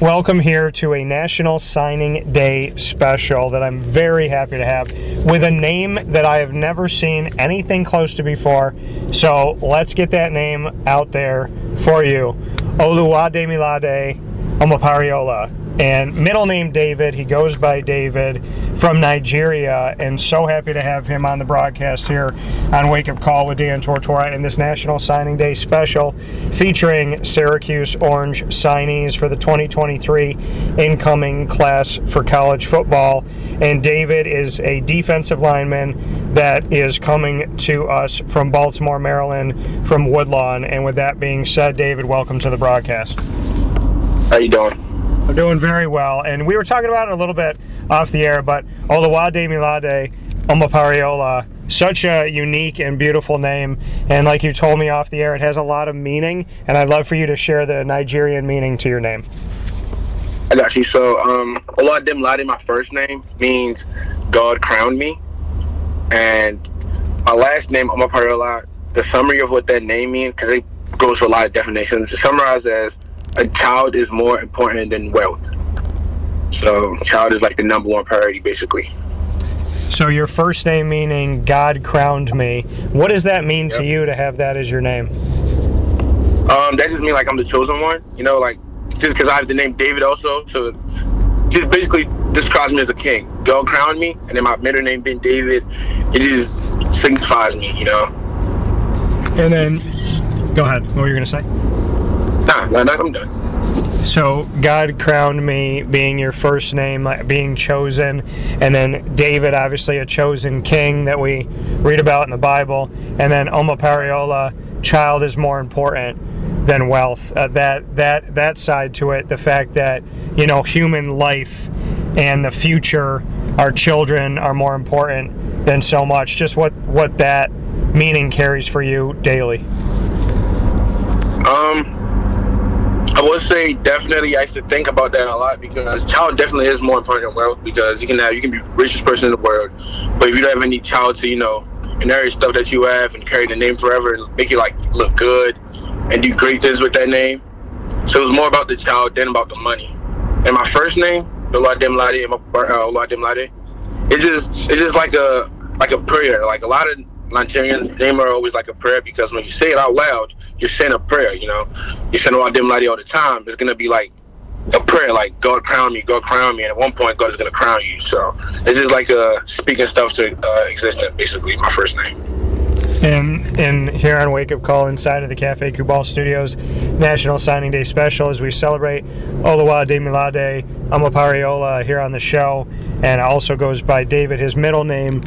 Welcome here to a National Signing Day special that I'm very happy to have with a name that I have never seen anything close to before. So let's get that name out there for you. Oluwademilade Omopariola and middle name David. He goes by David from Nigeria, and so happy to have him on the broadcast here on Wake Up Call with Dan Tortora in this National Signing Day special featuring Syracuse Orange signees for the 2023 incoming class for college football. And David is a defensive lineman that is coming to us from Baltimore, Maryland, from Woodlawn. And with that being said, David, welcome to the broadcast. How you doing? I'm doing very well. And we were talking about it a little bit off the air, but Oluwademilade Omopariola, such a unique and beautiful name. And like you told me off the air, it has a lot of meaning. And I'd love for you to share the Nigerian meaning to your name. I got you. So, um, Oluwademilade, my first name, means God crowned me. And my last name, Omopariola, the summary of what that name means, because it goes for a lot of definitions, to summarize as a child is more important than wealth. So, child is like the number one priority, basically. So, your first name meaning God crowned me. What does that mean yep. to you to have that as your name? Um, that just means like I'm the chosen one. You know, like just because I have the name David also. So, just basically describes me as a king. God crowned me, and then my middle name being David, it just signifies me. You know. And then, go ahead. What were you gonna say? Nah, I'm done. So God crowned me being your first name, being chosen, and then David, obviously a chosen king that we read about in the Bible, and then Omopariola, child is more important than wealth. Uh, that that that side to it, the fact that you know human life and the future, our children are more important than so much. Just what what that meaning carries for you daily. Um, I would say definitely I should think about that a lot because child definitely is more important than wealth because you can have you can be the richest person in the world, but if you don't have any child to you know inherit stuff that you have and carry the name forever and make you like look good and do great things with that name. So it was more about the child than about the money. And my first name, Oluwadem Lade, uh, Oluwadem Lade, it's just it's just like a like a prayer. Like a lot of Nigerians' name are always like a prayer because when you say it out loud, you're saying a prayer. You know, you're saying about them all the time. It's gonna be like a prayer, like God crown me, God crown me, and at one point God is gonna crown you. So it's just like uh, speaking stuff to uh, existence, basically. My first name. And, and here on Wake Up Call inside of the Cafe Kubal Studios National Signing Day special as we celebrate Oluwademilade Omopariola here on the show and also goes by David, his middle name.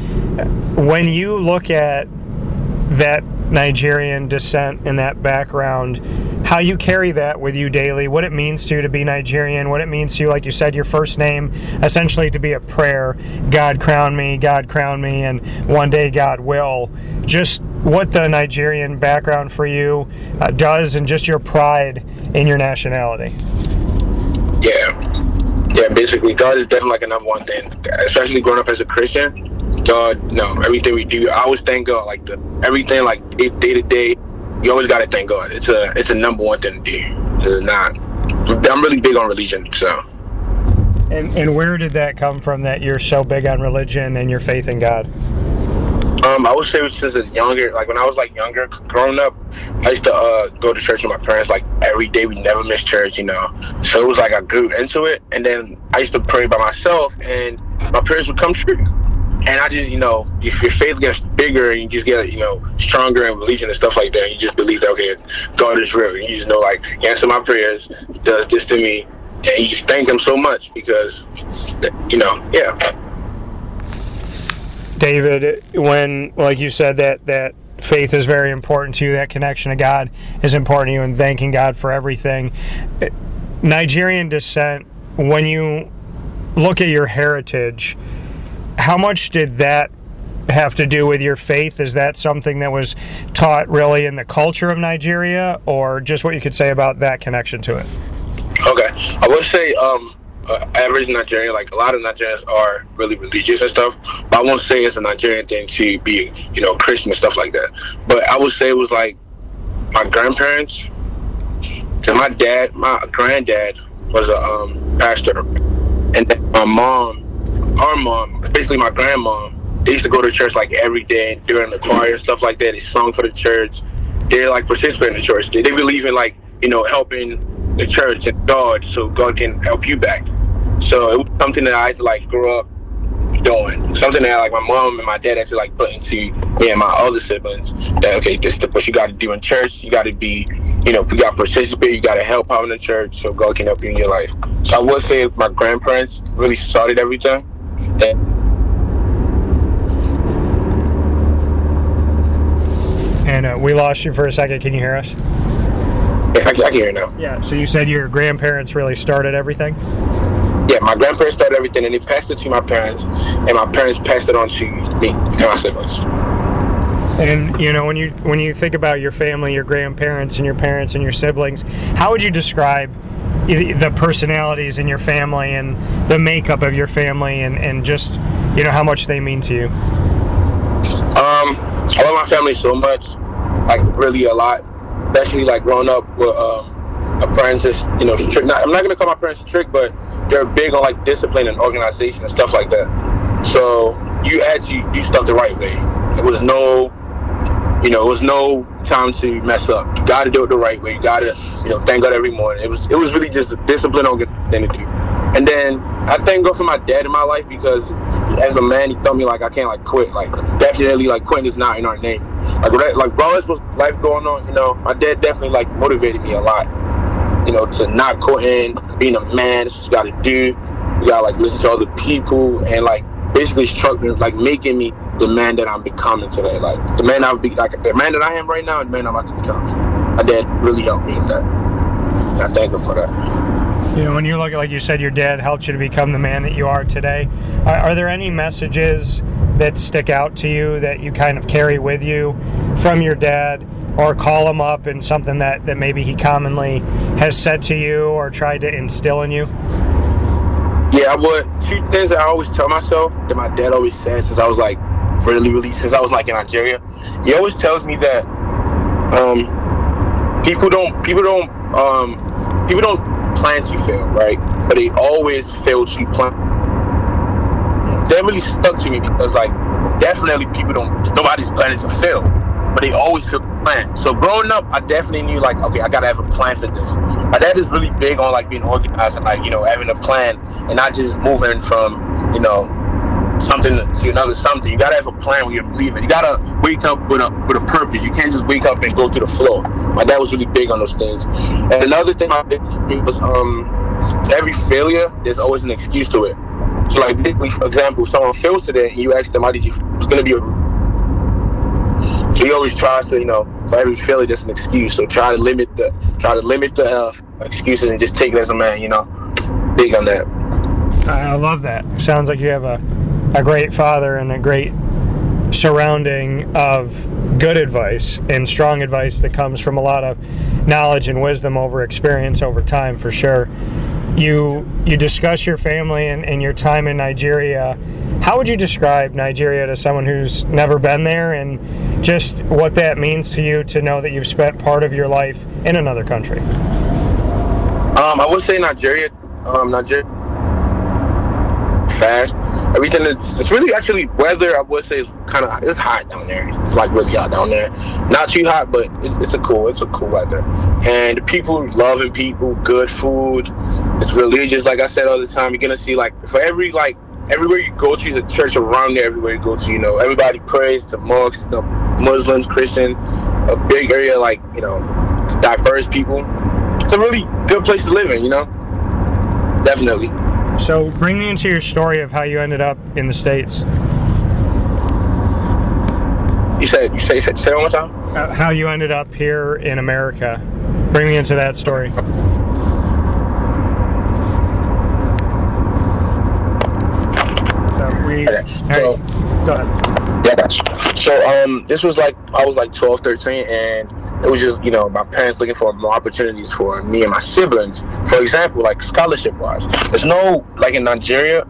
When you look at that Nigerian descent and that background, how you carry that with you daily, what it means to you to be Nigerian, what it means to you, like you said, your first name, essentially to be a prayer God crown me, God crown me, and one day God will. Just what the Nigerian background for you uh, does and just your pride in your nationality. Yeah. Yeah, basically, God is definitely like a number one thing, especially growing up as a Christian God, no, everything we do, I always thank God. Like the everything, like day to day, you always gotta thank God. It's a it's a number one thing to do. It's not. I'm really big on religion, so. And and where did that come from? That you're so big on religion and your faith in God. Um, I would say it was since a younger, like when I was like younger, growing up, I used to uh, go to church with my parents like every day. We never missed church, you know. So it was like I grew into it, and then I used to pray by myself, and my prayers would come true and I just, you know, if your faith gets bigger and you just get, you know, stronger in religion and stuff like that, you just believe that, okay, God is real. You just know, like, answer my prayers, does this to me, and you just thank him so much because, you know, yeah. David, when, like you said, that, that faith is very important to you, that connection to God is important to you, and thanking God for everything. Nigerian descent, when you look at your heritage, how much did that have to do with your faith? Is that something that was taught really in the culture of Nigeria, or just what you could say about that connection to it? Okay, I would say um, uh, average Nigerian, like a lot of Nigerians are really religious and stuff, but I won't say it's a Nigerian thing to be, you know, Christian and stuff like that. But I would say it was like my grandparents, because my dad, my granddad was a um, pastor, and my mom, our mom, basically my grandma, they used to go to church like every day during the choir and stuff like that. They sung for the church. They like participate in the church. They, they believe in like you know helping the church and God, so God can help you back. So it was something that I had to like grow up doing. Something that like my mom and my dad had to like put into me and my other siblings. That okay, this is what you got to do in church. You got to be, you know, if you got to participate. You got to help out in the church so God can help you in your life. So I would say my grandparents really started everything. And uh, we lost you for a second. Can you hear us? Yeah, I, can- I can hear now. Yeah. So you said your grandparents really started everything. Yeah, my grandparents started everything, and they passed it to my parents, and my parents passed it on to me and my siblings. And you know, when you when you think about your family, your grandparents, and your parents and your siblings, how would you describe the personalities in your family and the makeup of your family, and and just you know how much they mean to you? Um, I love my family so much, like really a lot. Especially like growing up with um, a parents that's you know strict. Not, I'm not gonna call my parents strict, but they're big on like discipline and organization and stuff like that. So you had to do stuff the right way. There was no, you know, it was no time to mess up. You got to do it the right way. You got to, you know, thank God every morning. It was it was really just discipline on thing to do. And then I thank God for my dad in my life because as a man, he told me like I can't like quit. Like definitely like quitting is not in our name. Like what- like regardless was life going on, you know, my dad definitely like motivated me a lot. You know, to not quitting, being a man, that's what you gotta do. You gotta like listen to other people and like basically structuring like making me the man that I'm becoming today. Like the man I'll be like the man that I am right now, the man I'm about to become. My dad really helped me with that. I thank him for that. You know, when you look at, like you said, your dad helped you to become the man that you are today. Are, are there any messages that stick out to you that you kind of carry with you from your dad, or call him up and something that, that maybe he commonly has said to you or tried to instill in you? Yeah, I would. Two things that I always tell myself that my dad always said since I was like really, really since I was like in Nigeria. He always tells me that um, people don't people don't um, people don't plan to fail, right? But they always fail to plan. That really stuck to me because like definitely people don't nobody's planning to fail, but they always fail to plan. So growing up, I definitely knew like okay, I gotta have a plan for this. My dad is really big on like being organized and like you know having a plan and not just moving from you know something to another something. You gotta have a plan when you're it. You gotta wake up with a with a purpose. You can't just wake up and go to the flow. My dad was really big on those things. And another thing my dad was um every failure there's always an excuse to it. So like for example, someone fails today and you ask them how did you it's gonna be a so he always tries to, you know, for every failure, there's an excuse. So try to limit the, try to limit the uh, excuses and just take it as a man, you know. Big on that. I I love that. Sounds like you have a, a great father and a great surrounding of good advice and strong advice that comes from a lot of knowledge and wisdom over experience over time for sure. You you discuss your family and, and your time in Nigeria. How would you describe Nigeria to someone who's never been there and just what that means to you to know that you've spent part of your life in another country? Um, I would say Nigeria, um, Nigeria, fast. Everything is, it's really actually weather. I would say is kind of it's hot down there. It's like really hot down there. Not too hot, but it, it's a cool, it's a cool weather. And people loving people, good food. It's religious, like I said all the time. You're gonna see like for every like everywhere you go to, is a church around there. Everywhere you go to, you know, everybody prays to monks, know, Muslims, Christian, a big area like you know, diverse people. It's a really good place to live in, you know. Definitely. So bring me into your story of how you ended up in the States. You said you say say say it one more time. Uh, how you ended up here in America. Bring me into that story. So we. Okay, so- go ahead. Yeah, so. Um, this was like I was like 12, 13, and it was just you know my parents looking for more opportunities for me and my siblings. For example, like scholarship wise, there's no like in Nigeria.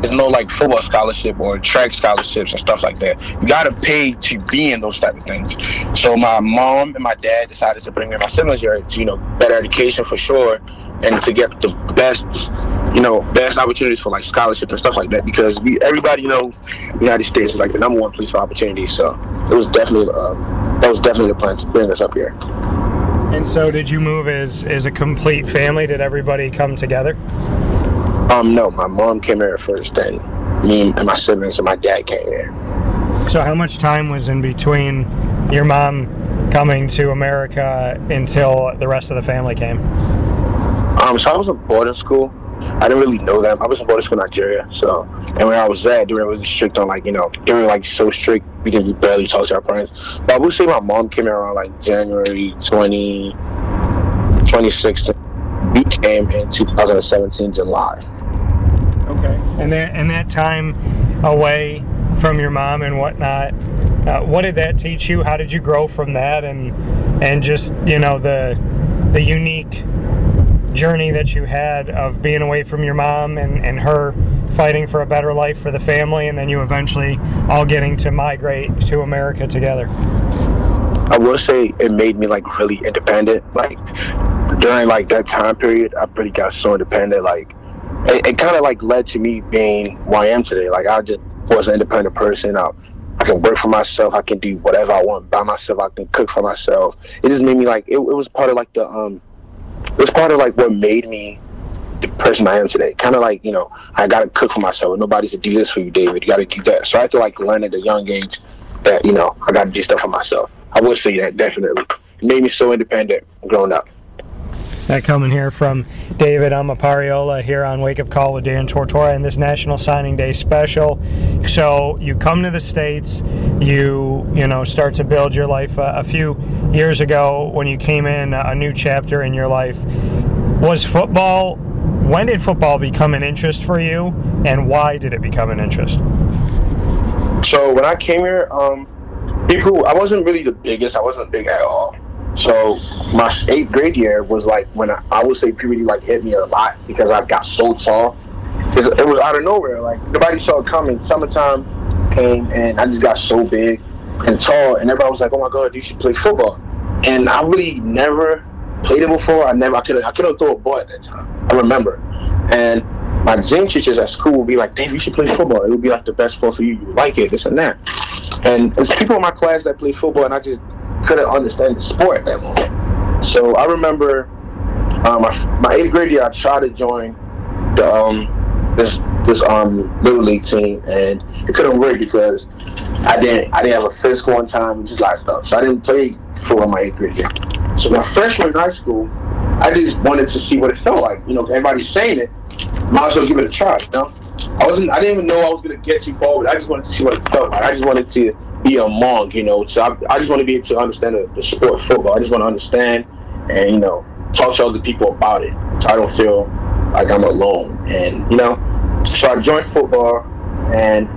There's no like football scholarship or track scholarships and stuff like that. You gotta pay to be in those type of things. So my mom and my dad decided to bring me my siblings here. to, You know, better education for sure. and to get the best you know, best opportunities for like scholarship and stuff like that because we everybody you know, United States is like the number one place for opportunities. So it was definitely um, that was definitely the plan to bring us up here. And so, did you move as as a complete family? Did everybody come together? Um, no, my mom came here first, then me and my siblings and my dad came here. So, how much time was in between your mom coming to America until the rest of the family came? Um, so I was in boarding school I didn't really know them. I was in boarding school in Nigeria, so and when I was there, they were really strict on like you know they were like so strict we didn't barely talk to our parents. But I would say my mom came around like January 20, 2016. We came in 2017 July. Okay, and that and that time away from your mom and whatnot. Uh, what did that teach you? How did you grow from that, and and just you know the the unique journey that you had of being away from your mom and, and her fighting for a better life for the family, and then you eventually all getting to migrate to America together? I will say it made me like really independent. Like during like that time period, I really got so independent. Like it, it kind of like led to me being who I am today. Like I just was an independent person. I, I can work for myself. I can do whatever I want by myself. I can cook for myself. It just made me like it, it was part of like the um it was part of like what made me the person I am today. Kind of like you know, I got to cook for myself. Nobody's to do this for you, David. You got to do that. So I had to like learn at a young age that you know I got to do stuff for myself. I would say that definitely. It made me so independent growing up. That coming here from David Omopariola here on Wake Up Call with Dan Tortora and this National Signing Day special. So you come to the States, you you know start to build your life. Uh, a few years ago, when you came in, a new chapter in your life was football. When did football become an interest for you, and why did it become an interest? So when I came here, um, people, I wasn't really the biggest. I wasn't big at all. So my eighth grade year was like when I, I would say puberty like hit me a lot because I got so tall. It was out of nowhere. Like nobody saw it coming. Summertime came and I just got so big and tall, and everybody was like, "Oh my god, you should play football." And I really never played it before. I never, I could, I couldn't throw a ball at that time. I remember, and my gym teachers at school would be like, "Dave, you should play football. It would be like the best sport for you. You like it, this and that." And there's people in my class that play football, and I just couldn't understand the sport at that moment. So I remember um, my, my eighth grade year, I tried to join the um, this this um little league team, and it couldn't work because I didn't I didn't have a physical on time and just a lot of stuff. So I didn't play for my eighth grade year. So my freshman in high school, I just wanted to see what it felt like. You know, everybody's saying it, might as well give it a try. You know, I wasn't I didn't even know I was gonna get too forward. I just wanted to see what it felt like. I just wanted to be a monk, you know. So I, I just want to be able to understand the, the sport of football. I just want to understand and you know talk to other people about it, so I don't feel like I'm alone. And you know, so I joined football, and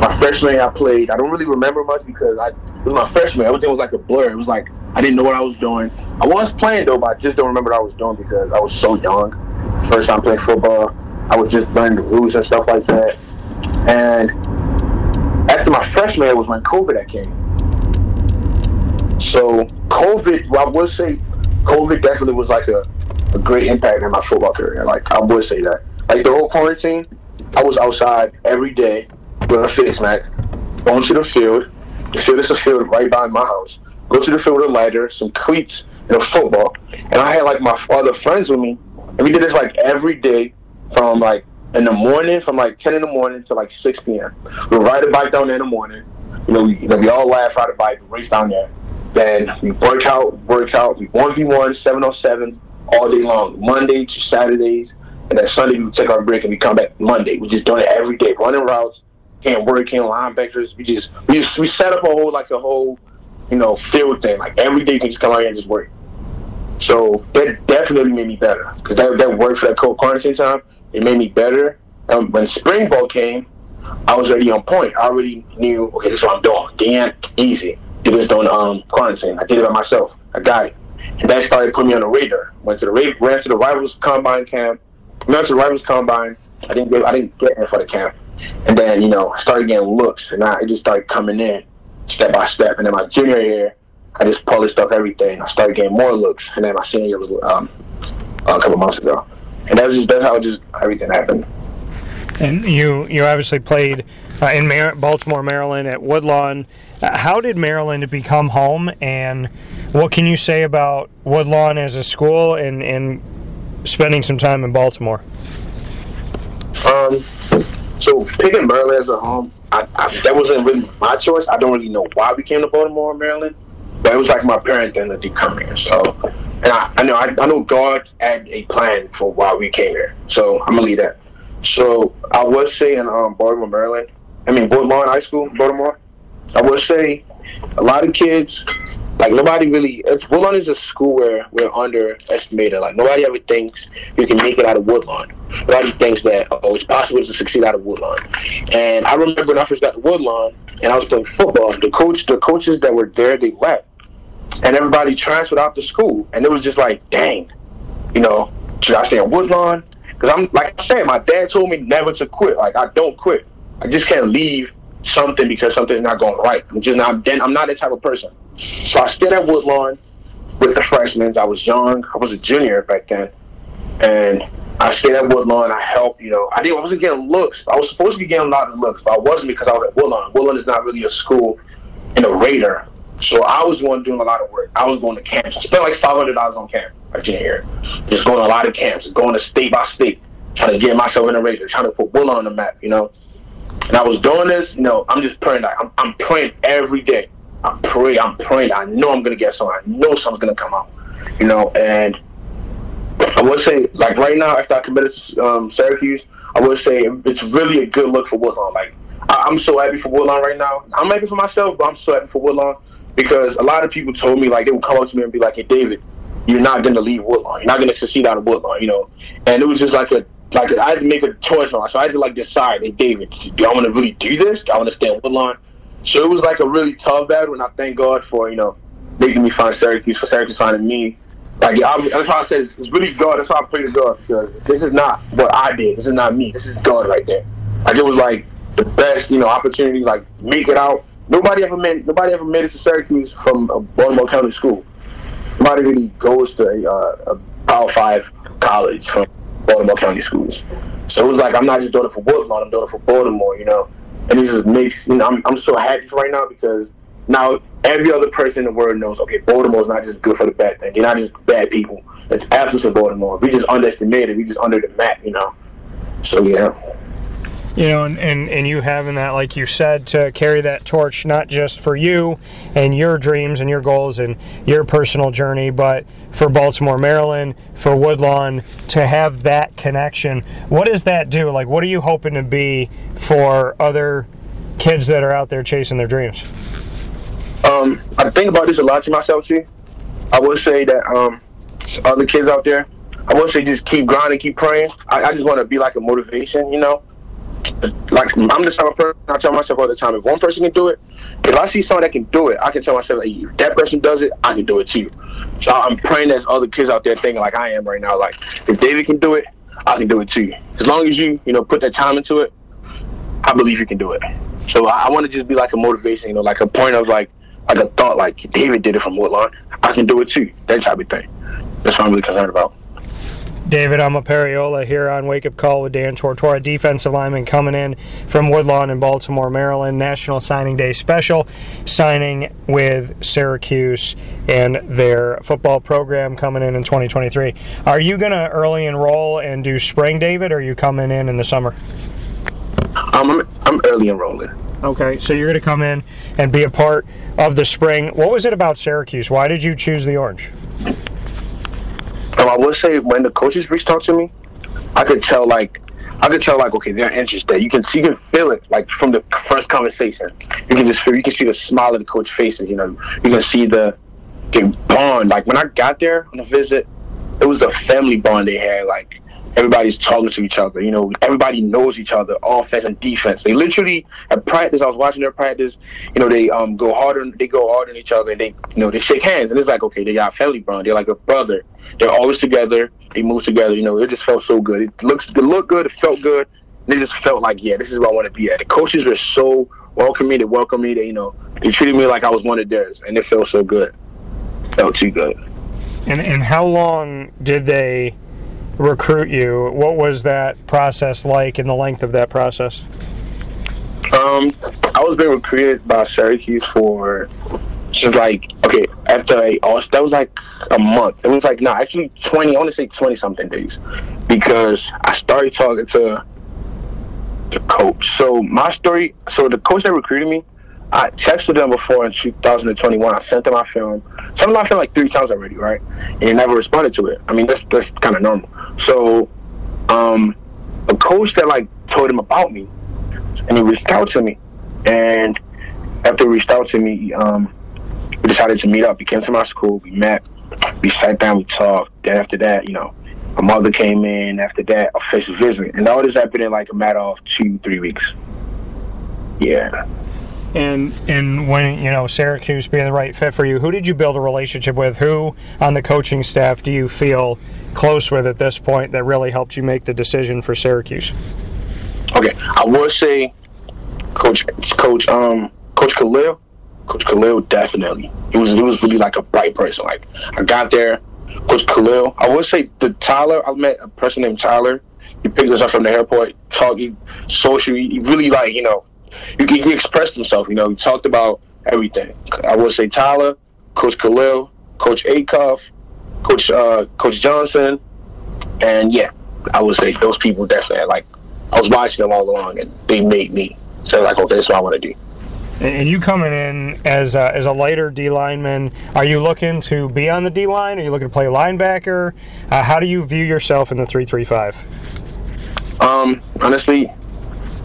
my freshman year I played. I don't really remember much because I it was my freshman. Everything was like a blur. It was like I didn't know what I was doing. I was playing though, but I just don't remember what I was doing because I was so young. First time playing football, I was just learning the rules and stuff like that. And after my freshman year was when COVID came. So COVID, well, I would say COVID definitely was like a, a great impact in my football career. Like I would say that. Like the whole quarantine, I was outside every day with a face mask, going to the field. The field is a field right by my house. Go to the field with a lighter, some cleats, and a football. And I had like my other friends with me, and we did this like every day from like in the morning from like 10 in the morning to like 6 p.m. We ride a bike down there in the morning. You know, we, you know, we all laugh, ride a bike, race down there. Then we work out, work out. We 1v1, 707s all day long, Monday to Saturdays. And then Sunday we take our break and we come back Monday. We just doing it every day, running routes, can't work, can't linebackers. We just we just we set up a whole like a whole, you know, field thing. Like every day you can just come out here and just work. So that definitely made me better because that, that worked for that cold quarantine time. It made me better. Um, when spring ball came, I was already on point. I already knew, okay, this is what I'm doing. Damn, easy. Did this during um, quarantine. I did it by myself. I got it. And that started putting me on the radar. Went to the ran to the rivals combine camp. Went to the rivals combine. I didn't get I didn't get in for the camp. And then you know I started getting looks, and I it just started coming in step by step. And then my junior year, I just polished up everything. I started getting more looks, and then my senior year was um, a couple months ago, and that's just that's how just everything happened. And you you obviously played uh, in Mar- Baltimore, Maryland at Woodlawn. Uh, how did Maryland become home, and what can you say about Woodlawn as a school and and spending some time in Baltimore? Um, so picking Maryland as a home, I, I, that wasn't really my choice. I don't really know why we came to Baltimore, Maryland, but it was like my parents ended up come here. So, and I, I know I, I know God had a plan for why we came here. So I'm gonna leave that. So I would say in um, Baltimore, Maryland, I mean Woodlawn High School, Baltimore. I would say a lot of kids, like nobody really. It's, Woodlawn is a school where we're underestimated. Like nobody ever thinks you can make it out of Woodlawn. Nobody thinks that oh, it's possible to succeed out of Woodlawn. And I remember when I first got to Woodlawn and I was playing football. The coach, the coaches that were there, they left, and everybody transferred out the school. And it was just like, dang, you know, should I stay at Woodlawn? Because I'm like I said, my dad told me never to quit. Like I don't quit. I just can't leave something because something's not going right. I'm just not. I'm not that type of person. So I stayed at Woodlawn with the freshmen. I was young. I was a junior back then, and I stayed at Woodlawn. I helped. You know, I didn't. I wasn't getting looks. I was supposed to be getting a lot of looks, but I wasn't because I was at Woodlawn. Woodlawn is not really a school in a Raider. So I was the one doing a lot of work. I was going to camps. I spent like five hundred dollars on camp my junior year. Just going to a lot of camps, going to state by state, trying to get myself in a Raider, trying to put Woodlawn on the map. You know. And I was doing this, you know, I'm just praying. Like, I'm, I'm praying every day. I'm praying. I'm praying. I know I'm gonna get something. I know something's gonna come out. You know, and I would say, like right now, after I committed to um, Syracuse, I would say it's really a good look for Woodlawn. Like I, I'm so happy for Woodlawn right now. I'm happy for myself, but I'm so happy for Woodlawn because a lot of people told me like they would come up to me and be like, "Hey, David, you're not gonna leave Woodlawn. You're not gonna succeed out of Woodlawn." You know, and it was just like a like I had to make a choice on. So I had to like decide, hey David, do I want to really do this? Do I want to stay in Woodlawn? So it was like a really tough battle, and I thank God for you know making me find Syracuse, for Syracuse finding me. Like I, that's why I said it's, it's really God. That's why I pray to God because this is not what I did. This is not me. This is God right there. Like it was like the best you know opportunity. Like make it out. Nobody ever made nobody ever made it to Syracuse from a Baltimore County school. Nobody really goes to a, uh, a Power Five college from Baltimore County schools. So it was like I'm not just doing it for Baltimore, I'm doing it for Baltimore, you know. And it just makes you know I'm I'm so happy right now because now every other person in the world knows okay Baltimore's not just good for the bad thing. They're not just bad people. It's of Baltimore. We just underestimated. We just under the map, you know. So yeah. You know, and, and, and you having that, like you said, to carry that torch, not just for you and your dreams and your goals and your personal journey, but for Baltimore, Maryland, for Woodlawn, to have that connection. What does that do? Like, what are you hoping to be for other kids that are out there chasing their dreams? Um, I think about this a lot to myself too. I would say that um, other kids out there, I would say just keep grinding, keep praying. I, I just want to be like a motivation, you know. Like I'm the type of person I tell myself all the time. If one person can do it, if I see someone that can do it, I can tell myself if that person does it, I can do it too. So I'm praying there's other kids out there thinking like I am right now. Like if David can do it, I can do it too. As long as you you know put that time into it, I believe you can do it. So I, I want to just be like a motivation, you know, like a point of like like a thought, like David did it from Woodlawn, I can do it too. That type of thing. That's what I'm really concerned about. David Omopariola here on Wake Up Call with Dan Tortora, defensive lineman coming in from Woodlawn in Baltimore, Maryland. National Signing Day special, signing with Syracuse and their football program coming in in 2023. Are you going to early enroll and do spring, David, or are you coming in in the summer? Um, I'm, I'm early enrolling. Okay, so you're going to come in and be a part of the spring. What was it about Syracuse? Why did you choose the orange? Would say when the coaches reached out to me, I could tell like I could tell like okay they're interested. You can see, you can feel it like from the first conversation. You can just feel, you can see the smile of the coach faces. You know, you can see the the bond. Like when I got there on a visit, it was a family bond they had. Like everybody's talking to each other. You know, everybody knows each other, offense and defense. They literally at practice. I was watching their practice. You know, they um go harder. They go hard on each other, and they you know they shake hands, and it's like okay, they got family bond. They're like a brother. They're always together. They move together. You know, it just felt so good. It looks, it looked good. It felt good. And it just felt like yeah, this is where I want to be at. The coaches were so welcoming. They welcomed me. They you know they treated me like I was one of theirs, and it felt so good. Felt too good. And and how long did they? Recruit you. What was that process like and the length of that process? Um, I was being recruited by Syracuse for just like okay after a that was like a month. It was like no, actually twenty. I want to say twenty something days because I started talking to the coach. So my story. So the coach that recruited me, I texted them before in 2021. I sent them my film. Sent them my film like three times already, right? And they never responded to it. I mean, that's that's kind of normal. So, um, a coach that like told him about me, and he reached out to me, and after he reached out to me, um, we decided to meet up. He came to my school. We met. We sat down. We talked. Then after that, you know, my mother came in. After that, official visit, and all this happened in like a matter of two, three weeks. Yeah. And and when you know Syracuse being the right fit for you, who did you build a relationship with? Who on the coaching staff do you feel close with at this point that really helped you make the decision for Syracuse? Okay, I would say Coach Coach um Coach Khalil. Coach Khalil definitely. He was he was really like a bright person. Like I got there, Coach Khalil. I would say the Tyler. I met a person named Tyler. He picked us up from the airport. Talk, he social. He really like you know he, he expressed himself. You know, he talked about everything. I would say Tyler, Coach Khalil, Coach Achuff, Coach uh, Coach Johnson, and yeah, I would say those people definitely. Like I was watching them all along, and they made me say like, okay, that's what I want to do. And you coming in as a, as a lighter D lineman, are you looking to be on the D line? Are you looking to play linebacker? Uh, how do you view yourself in the three three five? Um, honestly,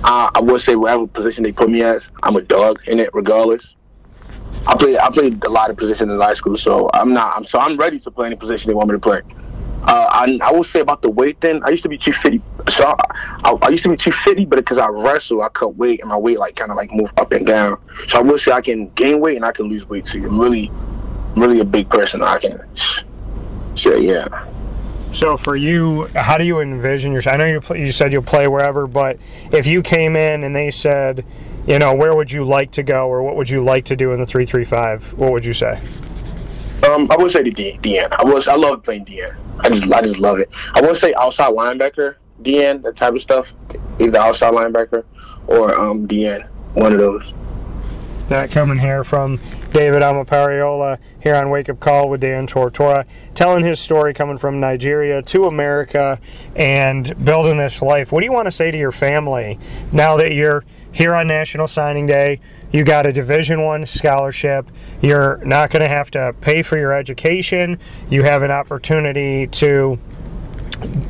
I, I would say whatever position they put me as, I'm a dog in it regardless. I played I played a lot of positions in high school, so I'm not. I'm so I'm ready to play any position they want me to play. Uh, I, I will say about the weight thing. I used to be 250. So I, I used to be 250, but because I wrestle, I cut weight and my weight like kind of like move up and down. So I will say I can gain weight and I can lose weight too. I'm really, really a big person. I can say yeah. So for you, how do you envision yourself? I know you you said you'll play wherever, but if you came in and they said, you know, where would you like to go, or what would you like to do in the three three five? What would you say? Um, I would say the D, DN. I was I love playing DN. I just I just love it. I would say outside linebacker, DN, that type of stuff. Either outside linebacker or um, DN, one of those. That coming here from David Omopariola here on Wake Up Call with Dan Tortora, telling his story coming from Nigeria to America and building this life. What do you want to say to your family now that you're here on National Signing Day? You got a Division One scholarship. You're not going to have to pay for your education. You have an opportunity to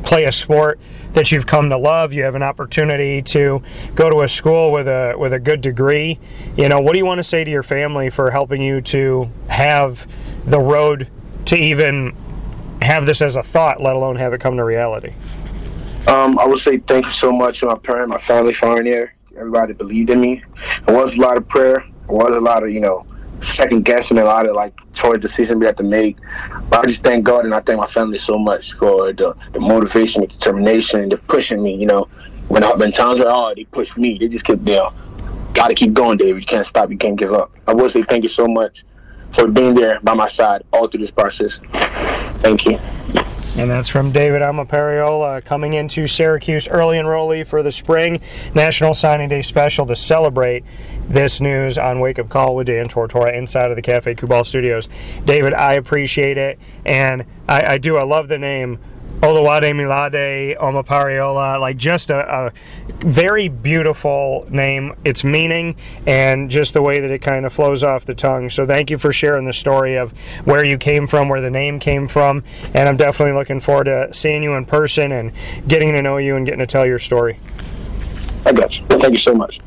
play a sport that you've come to love. You have an opportunity to go to a school with a with a good degree. You know, what do you want to say to your family for helping you to have the road to even have this as a thought, let alone have it come to reality? Um, I would say thank you so much to my parents, my family for here. Everybody believed in me. It was a lot of prayer. It was a lot of, you know, second guessing a lot of like choice decisions we had to make. But I just thank God and I thank my family so much for the, the motivation, the determination, the pushing me. You know, when when times were hard, they pushed me. They just kept, know, got to keep going, David. You can't stop. You can't give up. I will say thank you so much for being there by my side all through this process. Thank you. And that's from David Omopariola coming into Syracuse early enrollee for the spring National Signing Day special to celebrate this news on Wake Up Call with Dan Tortora inside of the Cafe Kubal Studios. David, I appreciate it, and I, I do. I love the name Oluwade Milade Omopariola, like just a, a, very beautiful name. Its meaning and just the way that it kind of flows off the tongue. So thank you for sharing the story of where you came from, where the name came from, and I'm definitely looking forward to seeing you in person and getting to know you and getting to tell your story. I got you. Thank you so much.